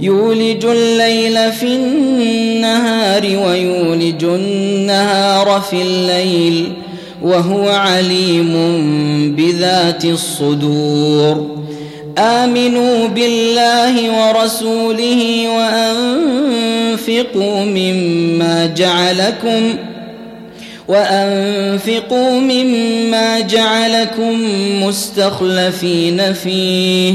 يولج الليل في النهار ويولج النهار في الليل وهو عليم بذات الصدور. آمنوا بالله ورسوله وأنفقوا مما جعلكم وأنفقوا مما جعلكم مستخلفين فيه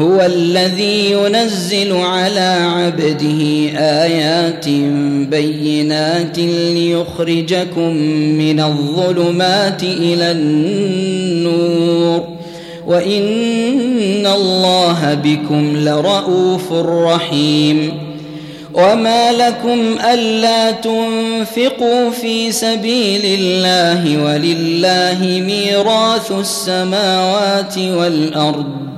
هو الذي ينزل على عبده آيات بينات ليخرجكم من الظلمات إلى النور. وإن الله بكم لرءوف رحيم. وما لكم ألا تنفقوا في سبيل الله ولله ميراث السماوات والأرض.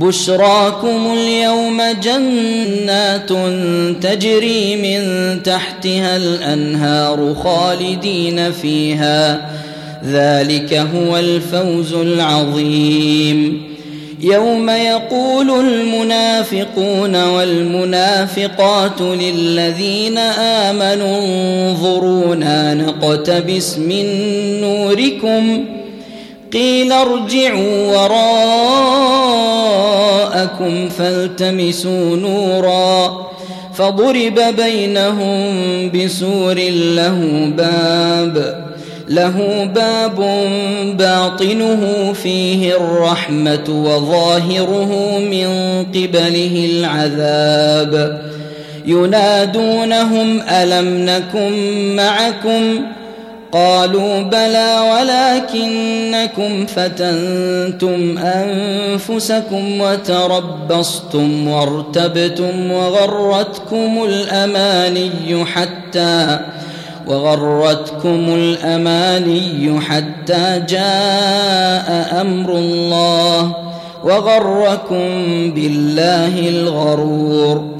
بشراكم اليوم جنات تجري من تحتها الأنهار خالدين فيها. ذلك هو الفوز العظيم. يوم يقول المنافقون والمنافقات للذين آمنوا انظرونا نقتبس من نوركم قيل ارجعوا وراءكم فالتمسوا نورا فضرب بينهم بسور له باب له باب باطنه فيه الرحمة وظاهره من قبله العذاب ينادونهم ألم نكن معكم قالوا بلى ولكنكم فتنتم أنفسكم وتربصتم وارتبتم وغرتكم الأماني حتى وغرتكم الأماني حتى جاء أمر الله وغركم بالله الغرور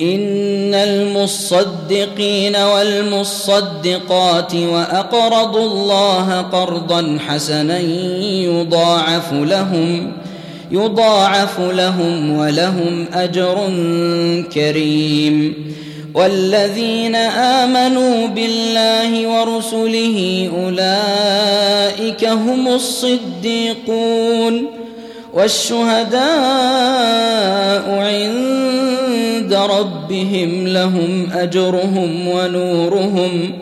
إن المصدقين والمصدقات وأقرضوا الله قرضا حسنا يضاعف لهم يضاعف لهم ولهم أجر كريم. والذين آمنوا بالله ورسله أولئك هم الصديقون. والشهداء عند ربهم لهم أجرهم ونورهم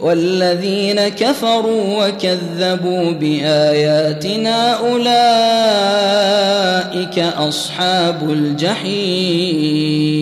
والذين كفروا وكذبوا بآياتنا أولئك أصحاب الجحيم.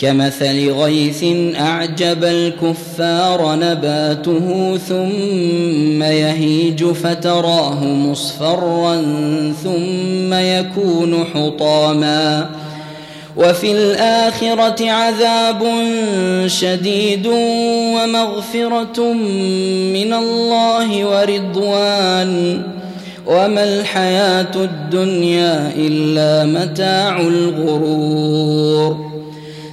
كمثل غيث أعجب الكفار نباته ثم يهيج فتراه مصفرا ثم يكون حطاما وفي الآخرة عذاب شديد ومغفرة من الله ورضوان وما الحياة الدنيا إلا متاع الغرور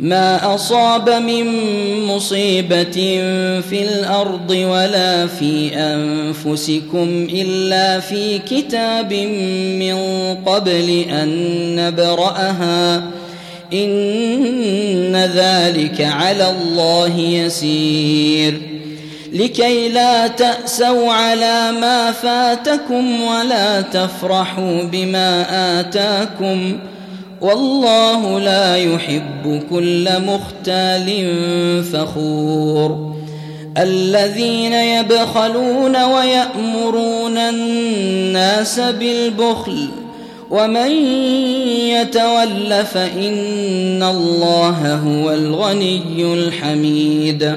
ما أصاب من مصيبة في الأرض ولا في أنفسكم إلا في كتاب من قبل أن نبرأها. إن ذلك على الله يسير. لكي لا تأسوا على ما فاتكم ولا تفرحوا بما آتاكم. والله لا يحب كل مختال فخور. الذين يبخلون ويأمرون الناس بالبخل ومن يتول فإن الله هو الغني الحميد.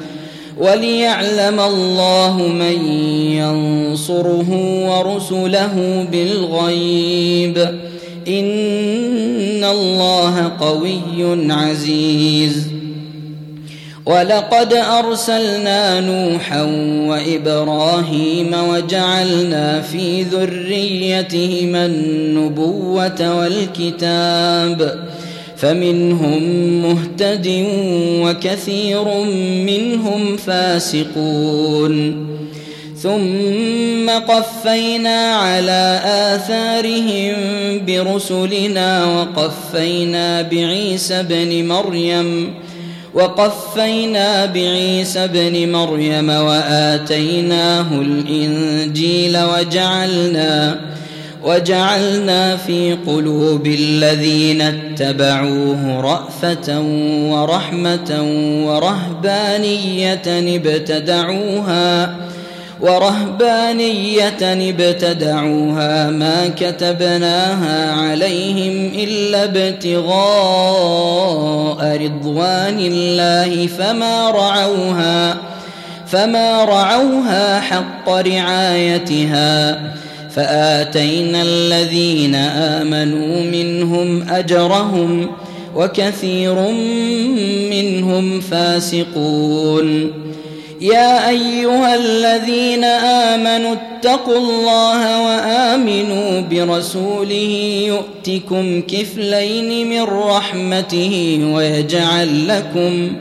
وليعلم الله من ينصره ورسله بالغيب. إن الله قوي عزيز. ولقد أرسلنا نوحا وإبراهيم وجعلنا في ذريتهما النبوة والكتاب. فمنهم مهتد وكثير منهم فاسقون. ثم قفينا على آثارهم برسلنا وقفينا بعيسى ابن مريم وقفينا بعيسى ابن مريم وآتيناه الإنجيل وجعلنا وجعلنا في قلوب الذين اتبعوه رأفة ورحمة ورهبانية ابتدعوها ورهبانية ابتدعوها ما كتبناها عليهم إلا ابتغاء رضوان الله فما رعوها فما رعوها حق رعايتها فآتينا الذين آمنوا منهم أجرهم وكثير منهم فاسقون. يا أيها الذين آمنوا اتقوا الله وآمنوا برسوله يؤتكم كفلين من رحمته ويجعل لكم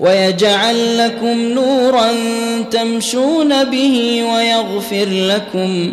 ويجعل لكم نورا تمشون به ويغفر لكم